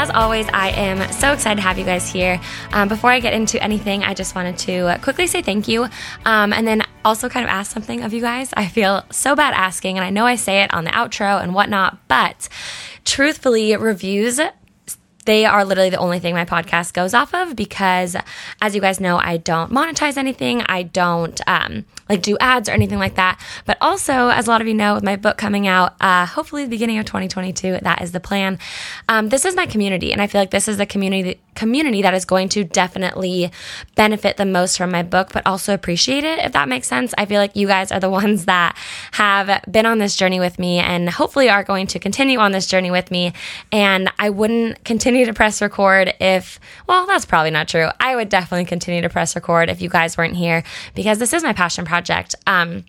As always, I am so excited to have you guys here. Um, before I get into anything, I just wanted to quickly say thank you um, and then also kind of ask something of you guys. I feel so bad asking, and I know I say it on the outro and whatnot, but truthfully, reviews they are literally the only thing my podcast goes off of because as you guys know i don't monetize anything i don't um, like do ads or anything like that but also as a lot of you know with my book coming out uh, hopefully the beginning of 2022 that is the plan um, this is my community and i feel like this is the community community that is going to definitely benefit the most from my book but also appreciate it if that makes sense i feel like you guys are the ones that have been on this journey with me and hopefully are going to continue on this journey with me and i wouldn't continue continue to press record if, well, that's probably not true. I would definitely continue to press record if you guys weren't here because this is my passion project. Um,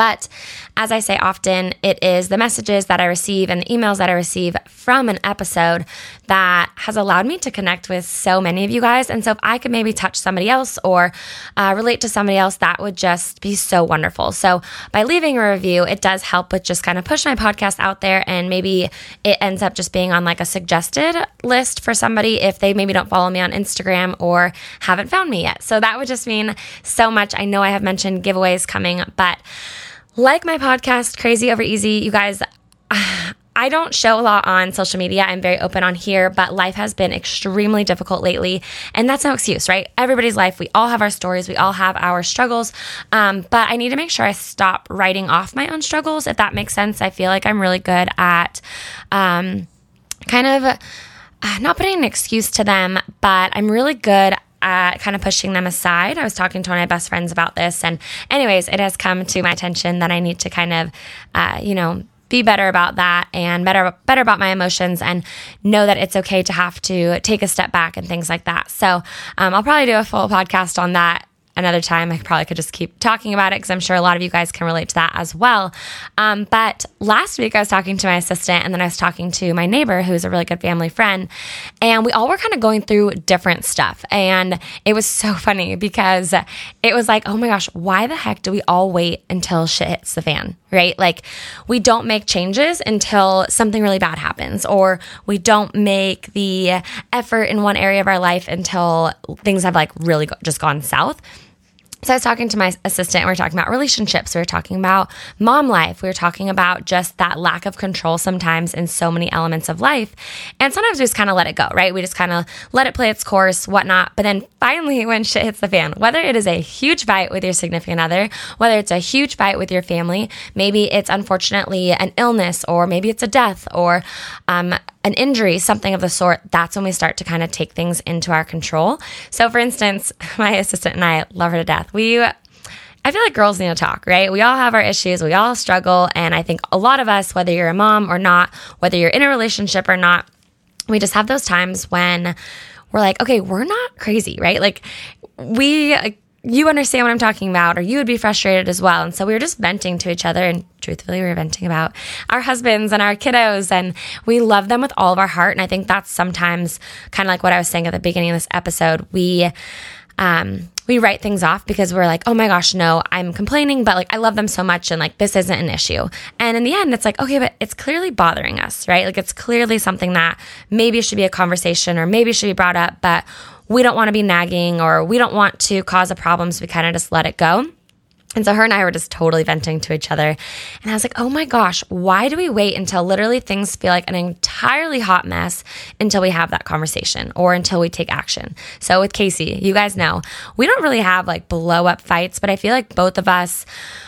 but as I say often, it is the messages that I receive and the emails that I receive from an episode that has allowed me to connect with so many of you guys. And so if I could maybe touch somebody else or uh, relate to somebody else, that would just be so wonderful. So by leaving a review, it does help with just kind of push my podcast out there. And maybe it ends up just being on like a suggested list for somebody if they maybe don't follow me on Instagram or haven't found me yet. So that would just mean so much. I know I have mentioned giveaways coming, but like my podcast, Crazy Over Easy, you guys, I don't show a lot on social media. I'm very open on here, but life has been extremely difficult lately. And that's no excuse, right? Everybody's life, we all have our stories, we all have our struggles. Um, but I need to make sure I stop writing off my own struggles, if that makes sense. I feel like I'm really good at um, kind of uh, not putting an excuse to them, but I'm really good uh, kind of pushing them aside. I was talking to one of my best friends about this, and anyways, it has come to my attention that I need to kind of, uh, you know, be better about that and better better about my emotions and know that it's okay to have to take a step back and things like that. So um, I'll probably do a full podcast on that another time. I probably could just keep talking about it because I'm sure a lot of you guys can relate to that as well. Um, but last week I was talking to my assistant and then I was talking to my neighbor who's a really good family friend. And we all were kind of going through different stuff. And it was so funny because it was like, oh my gosh, why the heck do we all wait until shit hits the fan? Right? Like we don't make changes until something really bad happens, or we don't make the effort in one area of our life until things have like really just gone south. So I was talking to my assistant we are talking about relationships. We were talking about mom life. We were talking about just that lack of control sometimes in so many elements of life. And sometimes we just kind of let it go, right? We just kind of let it play its course, whatnot. But then finally, when shit hits the fan, whether it is a huge fight with your significant other, whether it's a huge fight with your family, maybe it's unfortunately an illness, or maybe it's a death, or um, an injury, something of the sort, that's when we start to kind of take things into our control. So, for instance, my assistant and I love her to death. We I feel like girls need to talk, right? We all have our issues, we all struggle. And I think a lot of us, whether you're a mom or not, whether you're in a relationship or not, we just have those times when we're like, okay, we're not crazy, right? Like, we, you understand what I'm talking about, or you would be frustrated as well. And so we were just venting to each other. And truthfully, we were venting about our husbands and our kiddos. And we love them with all of our heart. And I think that's sometimes kind of like what I was saying at the beginning of this episode. We, um, we write things off because we're like, oh my gosh, no, I'm complaining, but like I love them so much and like this isn't an issue. And in the end, it's like, okay, but it's clearly bothering us, right? Like it's clearly something that maybe should be a conversation or maybe should be brought up, but we don't want to be nagging or we don't want to cause a problem. So we kind of just let it go. And so her and I were just totally venting to each other. And I was like, oh my gosh, why do we wait until literally things feel like an entirely hot mess until we have that conversation or until we take action? So with Casey, you guys know, we don't really have like blow up fights, but I feel like both of us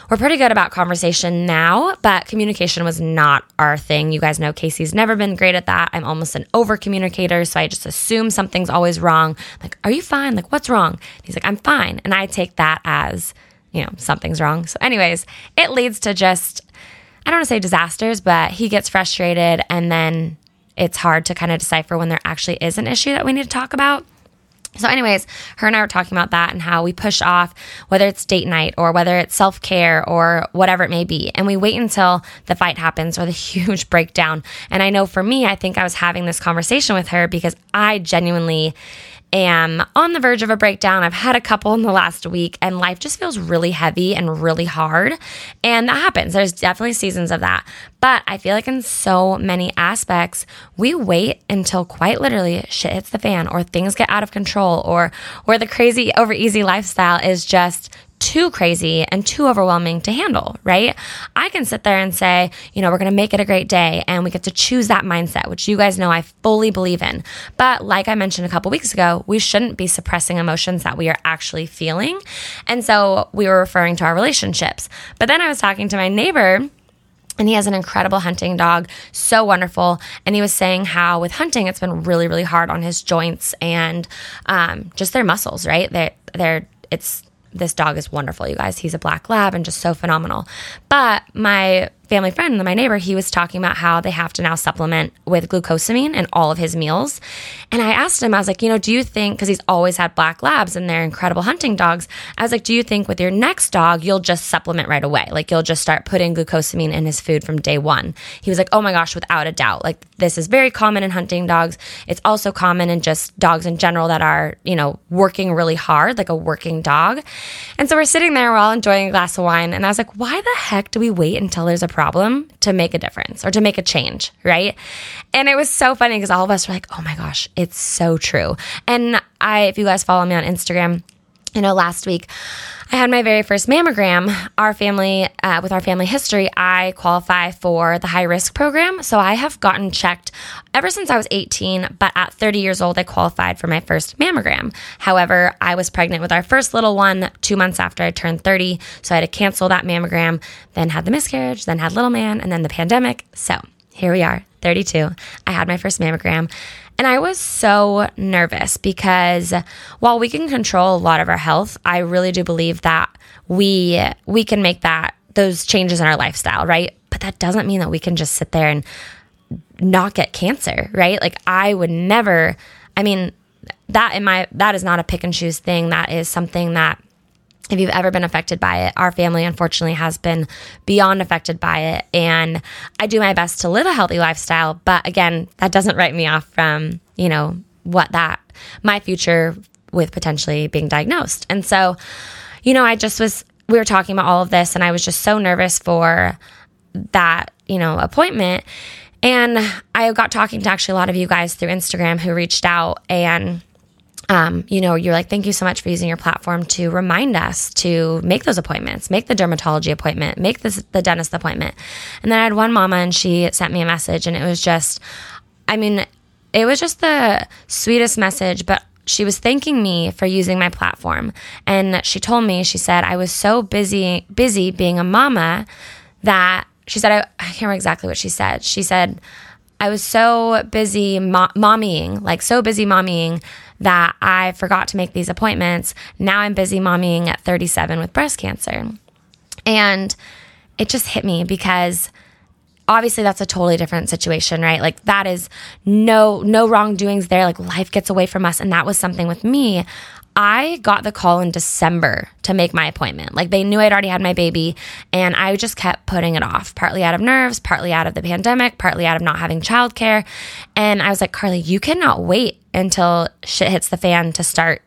were pretty good about conversation now, but communication was not our thing. You guys know Casey's never been great at that. I'm almost an over communicator. So I just assume something's always wrong. Like, are you fine? Like, what's wrong? He's like, I'm fine. And I take that as, you know, something's wrong. So, anyways, it leads to just, I don't want to say disasters, but he gets frustrated and then it's hard to kind of decipher when there actually is an issue that we need to talk about. So, anyways, her and I were talking about that and how we push off whether it's date night or whether it's self care or whatever it may be. And we wait until the fight happens or the huge breakdown. And I know for me, I think I was having this conversation with her because I genuinely am on the verge of a breakdown. I've had a couple in the last week, and life just feels really heavy and really hard. And that happens. There's definitely seasons of that. But I feel like in so many aspects, we wait until quite literally shit hits the fan or things get out of control or where the crazy over easy lifestyle is just too crazy and too overwhelming to handle, right? I can sit there and say, you know, we're going to make it a great day and we get to choose that mindset, which you guys know I fully believe in. But like I mentioned a couple weeks ago, we shouldn't be suppressing emotions that we are actually feeling. And so we were referring to our relationships. But then I was talking to my neighbor and he has an incredible hunting dog, so wonderful. And he was saying how with hunting, it's been really, really hard on his joints and um, just their muscles, right? They're, they're, it's this dog is wonderful, you guys. He's a black lab and just so phenomenal. But my family friend, my neighbor, he was talking about how they have to now supplement with glucosamine in all of his meals. And I asked him, I was like, you know, do you think, because he's always had black labs and they're incredible hunting dogs, I was like, do you think with your next dog, you'll just supplement right away? Like you'll just start putting glucosamine in his food from day one? He was like, oh my gosh, without a doubt. Like this is very common in hunting dogs. It's also common in just dogs in general that are, you know, working really hard, like a working dog. And so we're sitting there, we're all enjoying a glass of wine. And I was like, why the heck do we wait until there's a problem? Problem to make a difference or to make a change, right? And it was so funny because all of us were like, oh my gosh, it's so true. And I, if you guys follow me on Instagram, you know, last week I had my very first mammogram. Our family, uh, with our family history, I qualify for the high risk program. So I have gotten checked ever since I was 18, but at 30 years old, I qualified for my first mammogram. However, I was pregnant with our first little one two months after I turned 30. So I had to cancel that mammogram, then had the miscarriage, then had little man, and then the pandemic. So here we are, 32. I had my first mammogram. And I was so nervous because while we can control a lot of our health, I really do believe that we we can make that those changes in our lifestyle, right? But that doesn't mean that we can just sit there and not get cancer, right? Like I would never I mean that in my that is not a pick and choose thing. That is something that if you've ever been affected by it, our family unfortunately has been beyond affected by it. And I do my best to live a healthy lifestyle. But again, that doesn't write me off from, you know, what that, my future with potentially being diagnosed. And so, you know, I just was, we were talking about all of this and I was just so nervous for that, you know, appointment. And I got talking to actually a lot of you guys through Instagram who reached out and, um, you know, you're like, thank you so much for using your platform to remind us to make those appointments, make the dermatology appointment, make this, the dentist appointment. And then I had one mama and she sent me a message and it was just, I mean, it was just the sweetest message, but she was thanking me for using my platform. And she told me, she said, I was so busy, busy being a mama that she said, I, I can't remember exactly what she said. She said, I was so busy mo- mommying, like so busy mommying that I forgot to make these appointments. Now I'm busy mommying at 37 with breast cancer. And it just hit me because obviously that's a totally different situation, right? Like that is no no wrongdoings there. Like life gets away from us and that was something with me. I got the call in December to make my appointment. Like they knew I'd already had my baby and I just kept putting it off, partly out of nerves, partly out of the pandemic, partly out of not having childcare. And I was like, Carly, you cannot wait until shit hits the fan to start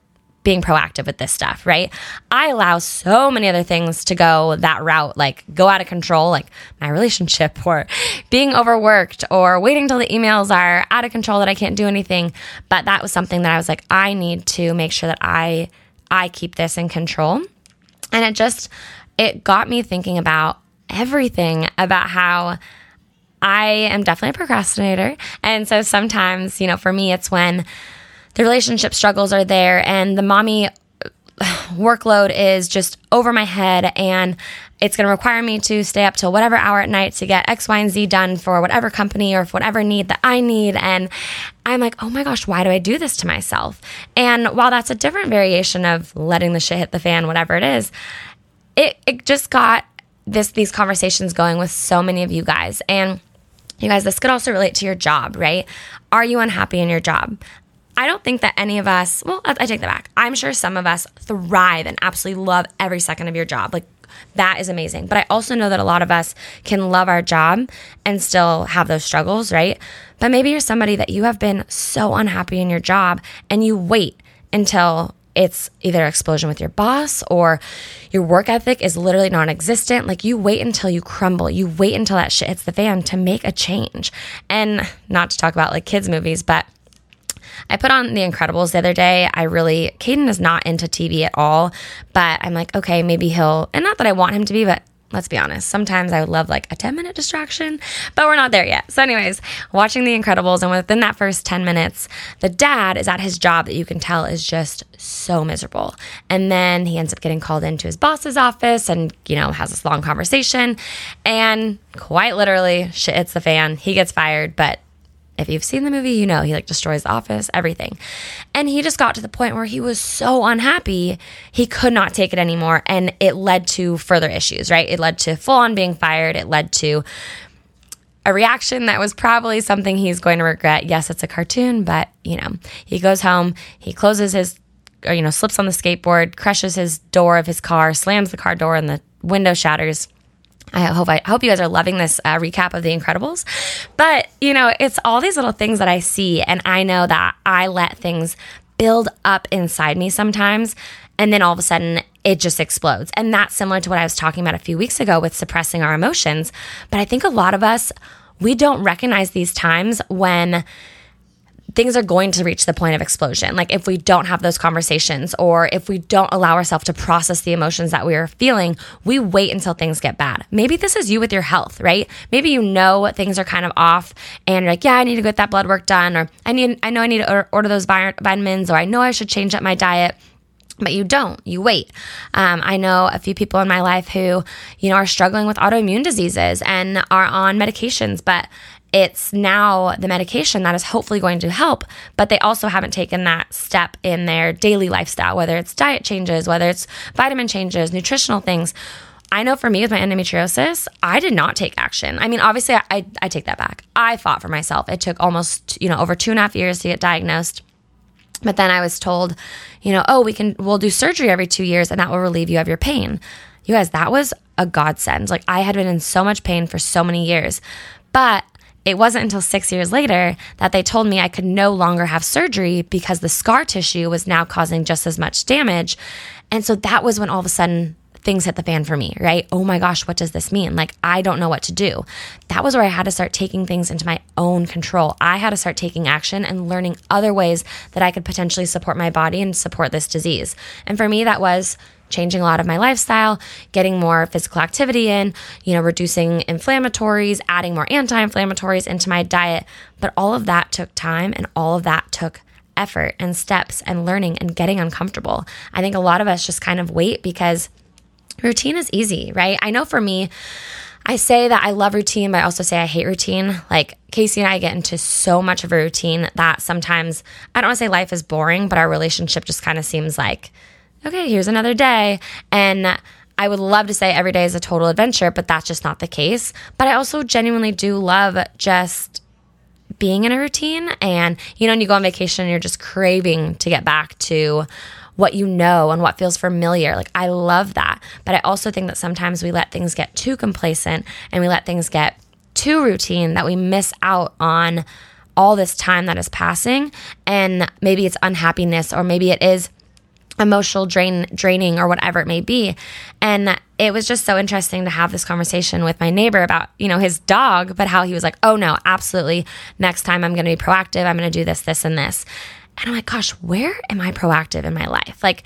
being proactive with this stuff, right? I allow so many other things to go that route, like go out of control, like my relationship or being overworked or waiting till the emails are out of control that I can't do anything. But that was something that I was like, I need to make sure that I I keep this in control. And it just it got me thinking about everything about how I am definitely a procrastinator. And so sometimes, you know, for me, it's when the relationship struggles are there and the mommy workload is just over my head and it's going to require me to stay up till whatever hour at night to get X, Y, and Z done for whatever company or for whatever need that I need. And I'm like, oh my gosh, why do I do this to myself? And while that's a different variation of letting the shit hit the fan, whatever it is, it, it just got this these conversations going with so many of you guys. And you guys, this could also relate to your job, right? Are you unhappy in your job? I don't think that any of us, well, I take that back. I'm sure some of us thrive and absolutely love every second of your job. Like, that is amazing. But I also know that a lot of us can love our job and still have those struggles, right? But maybe you're somebody that you have been so unhappy in your job and you wait until it's either explosion with your boss or your work ethic is literally non existent. Like you wait until you crumble. You wait until that shit hits the fan to make a change. And not to talk about like kids' movies, but I put on The Incredibles the other day. I really, Caden is not into TV at all, but I'm like, okay, maybe he'll, and not that I want him to be, but let's be honest, sometimes I would love like a 10 minute distraction, but we're not there yet. So, anyways, watching The Incredibles, and within that first 10 minutes, the dad is at his job that you can tell is just so miserable. And then he ends up getting called into his boss's office and, you know, has this long conversation. And quite literally, shit hits the fan. He gets fired, but if you've seen the movie, you know he like destroys the office, everything. And he just got to the point where he was so unhappy, he could not take it anymore. And it led to further issues, right? It led to full on being fired. It led to a reaction that was probably something he's going to regret. Yes, it's a cartoon, but you know, he goes home, he closes his, or, you know, slips on the skateboard, crushes his door of his car, slams the car door, and the window shatters I hope I, hope you guys are loving this uh, recap of The Incredibles. But, you know, it's all these little things that I see and I know that I let things build up inside me sometimes and then all of a sudden it just explodes. And that's similar to what I was talking about a few weeks ago with suppressing our emotions. But I think a lot of us we don't recognize these times when things are going to reach the point of explosion. Like if we don't have those conversations or if we don't allow ourselves to process the emotions that we are feeling, we wait until things get bad. Maybe this is you with your health, right? Maybe you know things are kind of off and you're like, yeah, I need to get that blood work done or I need I know I need to order those vitamins or I know I should change up my diet but you don't you wait um, i know a few people in my life who you know are struggling with autoimmune diseases and are on medications but it's now the medication that is hopefully going to help, but they also haven't taken that step in their daily lifestyle, whether it's diet changes, whether it's vitamin changes, nutritional things. I know for me with my endometriosis, I did not take action. I mean, obviously, I, I take that back. I fought for myself. It took almost, you know, over two and a half years to get diagnosed. But then I was told, you know, oh, we can, we'll do surgery every two years and that will relieve you of your pain. You guys, that was a godsend. Like I had been in so much pain for so many years. But it wasn't until six years later that they told me I could no longer have surgery because the scar tissue was now causing just as much damage. And so that was when all of a sudden things hit the fan for me, right? Oh my gosh, what does this mean? Like, I don't know what to do. That was where I had to start taking things into my own control. I had to start taking action and learning other ways that I could potentially support my body and support this disease. And for me, that was changing a lot of my lifestyle, getting more physical activity in, you know, reducing inflammatories, adding more anti inflammatories into my diet. But all of that took time and all of that took effort and steps and learning and getting uncomfortable. I think a lot of us just kind of wait because routine is easy, right? I know for me, I say that I love routine, but I also say I hate routine. Like Casey and I get into so much of a routine that sometimes I don't want to say life is boring, but our relationship just kind of seems like okay, here's another day. And I would love to say every day is a total adventure, but that's just not the case. But I also genuinely do love just being in a routine. And, you know, when you go on vacation and you're just craving to get back to what you know and what feels familiar. Like, I love that. But I also think that sometimes we let things get too complacent and we let things get too routine that we miss out on all this time that is passing. And maybe it's unhappiness or maybe it is emotional drain draining or whatever it may be. And it was just so interesting to have this conversation with my neighbor about you know his dog but how he was like oh no absolutely. Next time i'm going to be proactive. I'm going to do this this and this. And i'm like gosh where am i proactive in my life? Like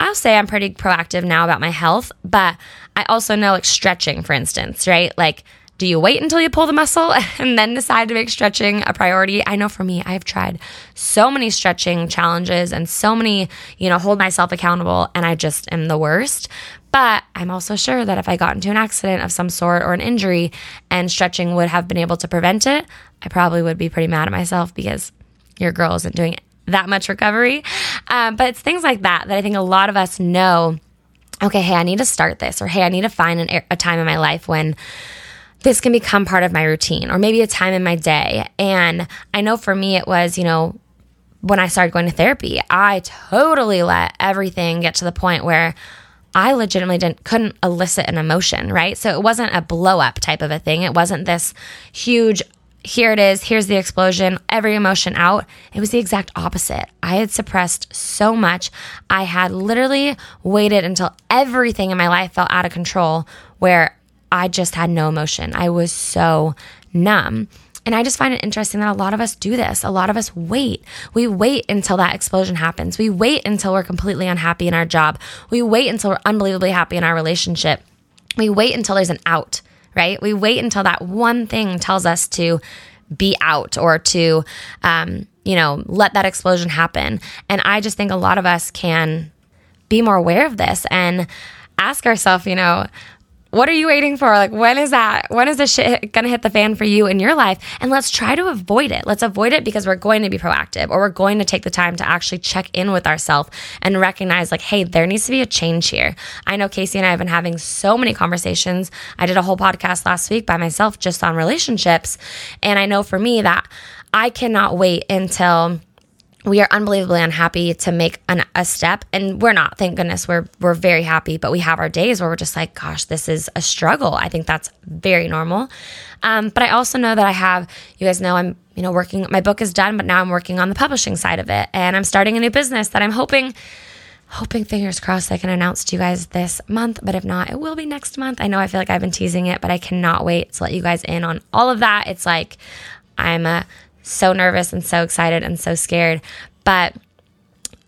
I'll say I'm pretty proactive now about my health, but I also know like stretching, for instance, right? Like, do you wait until you pull the muscle and then decide to make stretching a priority? I know for me, I've tried so many stretching challenges and so many, you know, hold myself accountable, and I just am the worst. But I'm also sure that if I got into an accident of some sort or an injury and stretching would have been able to prevent it, I probably would be pretty mad at myself because your girl isn't doing that much recovery. Um, but it's things like that that I think a lot of us know okay, hey, I need to start this, or hey, I need to find an, a time in my life when this can become part of my routine, or maybe a time in my day. And I know for me, it was, you know, when I started going to therapy, I totally let everything get to the point where I legitimately didn't couldn't elicit an emotion, right? So it wasn't a blow up type of a thing. It wasn't this huge here it is, here's the explosion, every emotion out. It was the exact opposite. I had suppressed so much. I had literally waited until everything in my life felt out of control where I just had no emotion. I was so numb. And I just find it interesting that a lot of us do this. A lot of us wait. We wait until that explosion happens. We wait until we're completely unhappy in our job. We wait until we're unbelievably happy in our relationship. We wait until there's an out, right? We wait until that one thing tells us to be out or to, um, you know, let that explosion happen. And I just think a lot of us can be more aware of this and ask ourselves, you know, what are you waiting for? Like, when is that? When is this shit gonna hit the fan for you in your life? And let's try to avoid it. Let's avoid it because we're going to be proactive or we're going to take the time to actually check in with ourselves and recognize, like, hey, there needs to be a change here. I know Casey and I have been having so many conversations. I did a whole podcast last week by myself just on relationships. And I know for me that I cannot wait until we are unbelievably unhappy to make an, a step and we're not thank goodness. We're we're very happy but we have our days where we're just like gosh this is a struggle. I think that's very normal. Um, but i also know that i have you guys know i'm you know working my book is done but now i'm working on the publishing side of it. And i'm starting a new business that i'm hoping hoping fingers crossed i can announce to you guys this month. But if not it will be next month. I know i feel like i've been teasing it but i cannot wait to let you guys in on all of that. It's like i'm a so nervous and so excited and so scared. But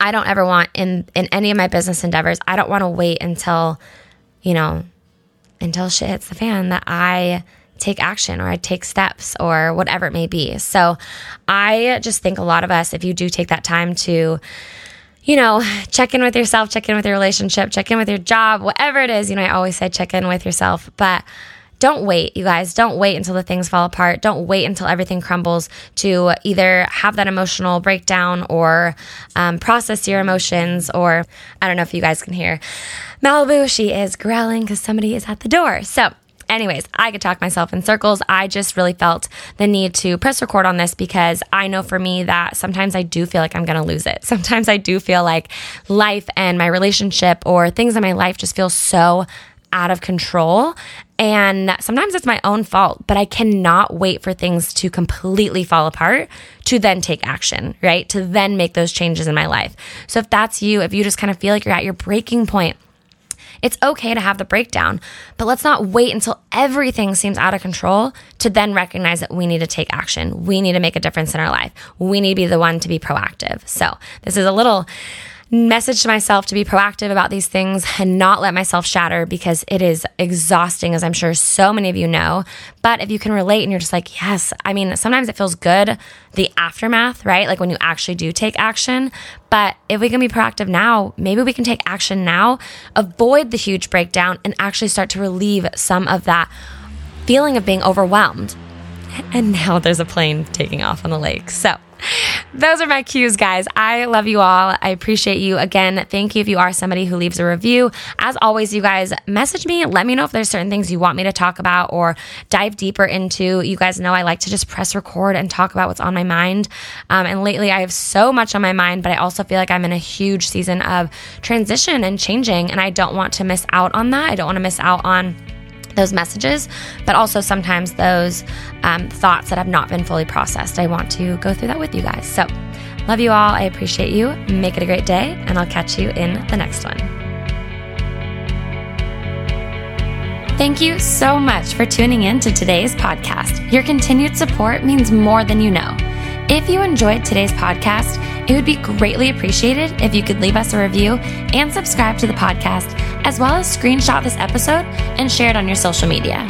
I don't ever want in in any of my business endeavors, I don't want to wait until, you know, until shit hits the fan that I take action or I take steps or whatever it may be. So I just think a lot of us, if you do take that time to, you know, check in with yourself, check in with your relationship, check in with your job, whatever it is, you know, I always say check in with yourself. But don't wait, you guys. Don't wait until the things fall apart. Don't wait until everything crumbles to either have that emotional breakdown or um, process your emotions. Or I don't know if you guys can hear Malibu. She is growling because somebody is at the door. So, anyways, I could talk myself in circles. I just really felt the need to press record on this because I know for me that sometimes I do feel like I'm going to lose it. Sometimes I do feel like life and my relationship or things in my life just feel so out of control. And sometimes it's my own fault, but I cannot wait for things to completely fall apart to then take action, right? To then make those changes in my life. So if that's you, if you just kind of feel like you're at your breaking point, it's okay to have the breakdown, but let's not wait until everything seems out of control to then recognize that we need to take action. We need to make a difference in our life. We need to be the one to be proactive. So, this is a little message to myself to be proactive about these things and not let myself shatter because it is exhausting, as I'm sure so many of you know. But if you can relate and you're just like, yes, I mean, sometimes it feels good, the aftermath, right? Like when you actually do take action. But if we can be proactive now, maybe we can take action now, avoid the huge breakdown, and actually start to relieve some of that feeling of being overwhelmed. And now there's a plane taking off on the lake. So, those are my cues, guys. I love you all. I appreciate you. Again, thank you if you are somebody who leaves a review. As always, you guys message me. Let me know if there's certain things you want me to talk about or dive deeper into. You guys know I like to just press record and talk about what's on my mind. Um, and lately, I have so much on my mind, but I also feel like I'm in a huge season of transition and changing, and I don't want to miss out on that. I don't want to miss out on those messages, but also sometimes those um, thoughts that have not been fully processed. I want to go through that with you guys. So, love you all. I appreciate you. Make it a great day, and I'll catch you in the next one. Thank you so much for tuning in to today's podcast. Your continued support means more than you know. If you enjoyed today's podcast, It would be greatly appreciated if you could leave us a review and subscribe to the podcast, as well as screenshot this episode and share it on your social media.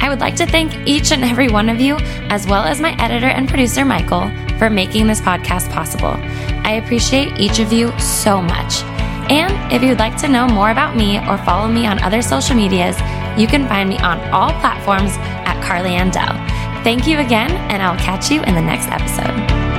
I would like to thank each and every one of you, as well as my editor and producer, Michael, for making this podcast possible. I appreciate each of you so much. And if you'd like to know more about me or follow me on other social medias, you can find me on all platforms at Carly Andell. Thank you again, and I'll catch you in the next episode.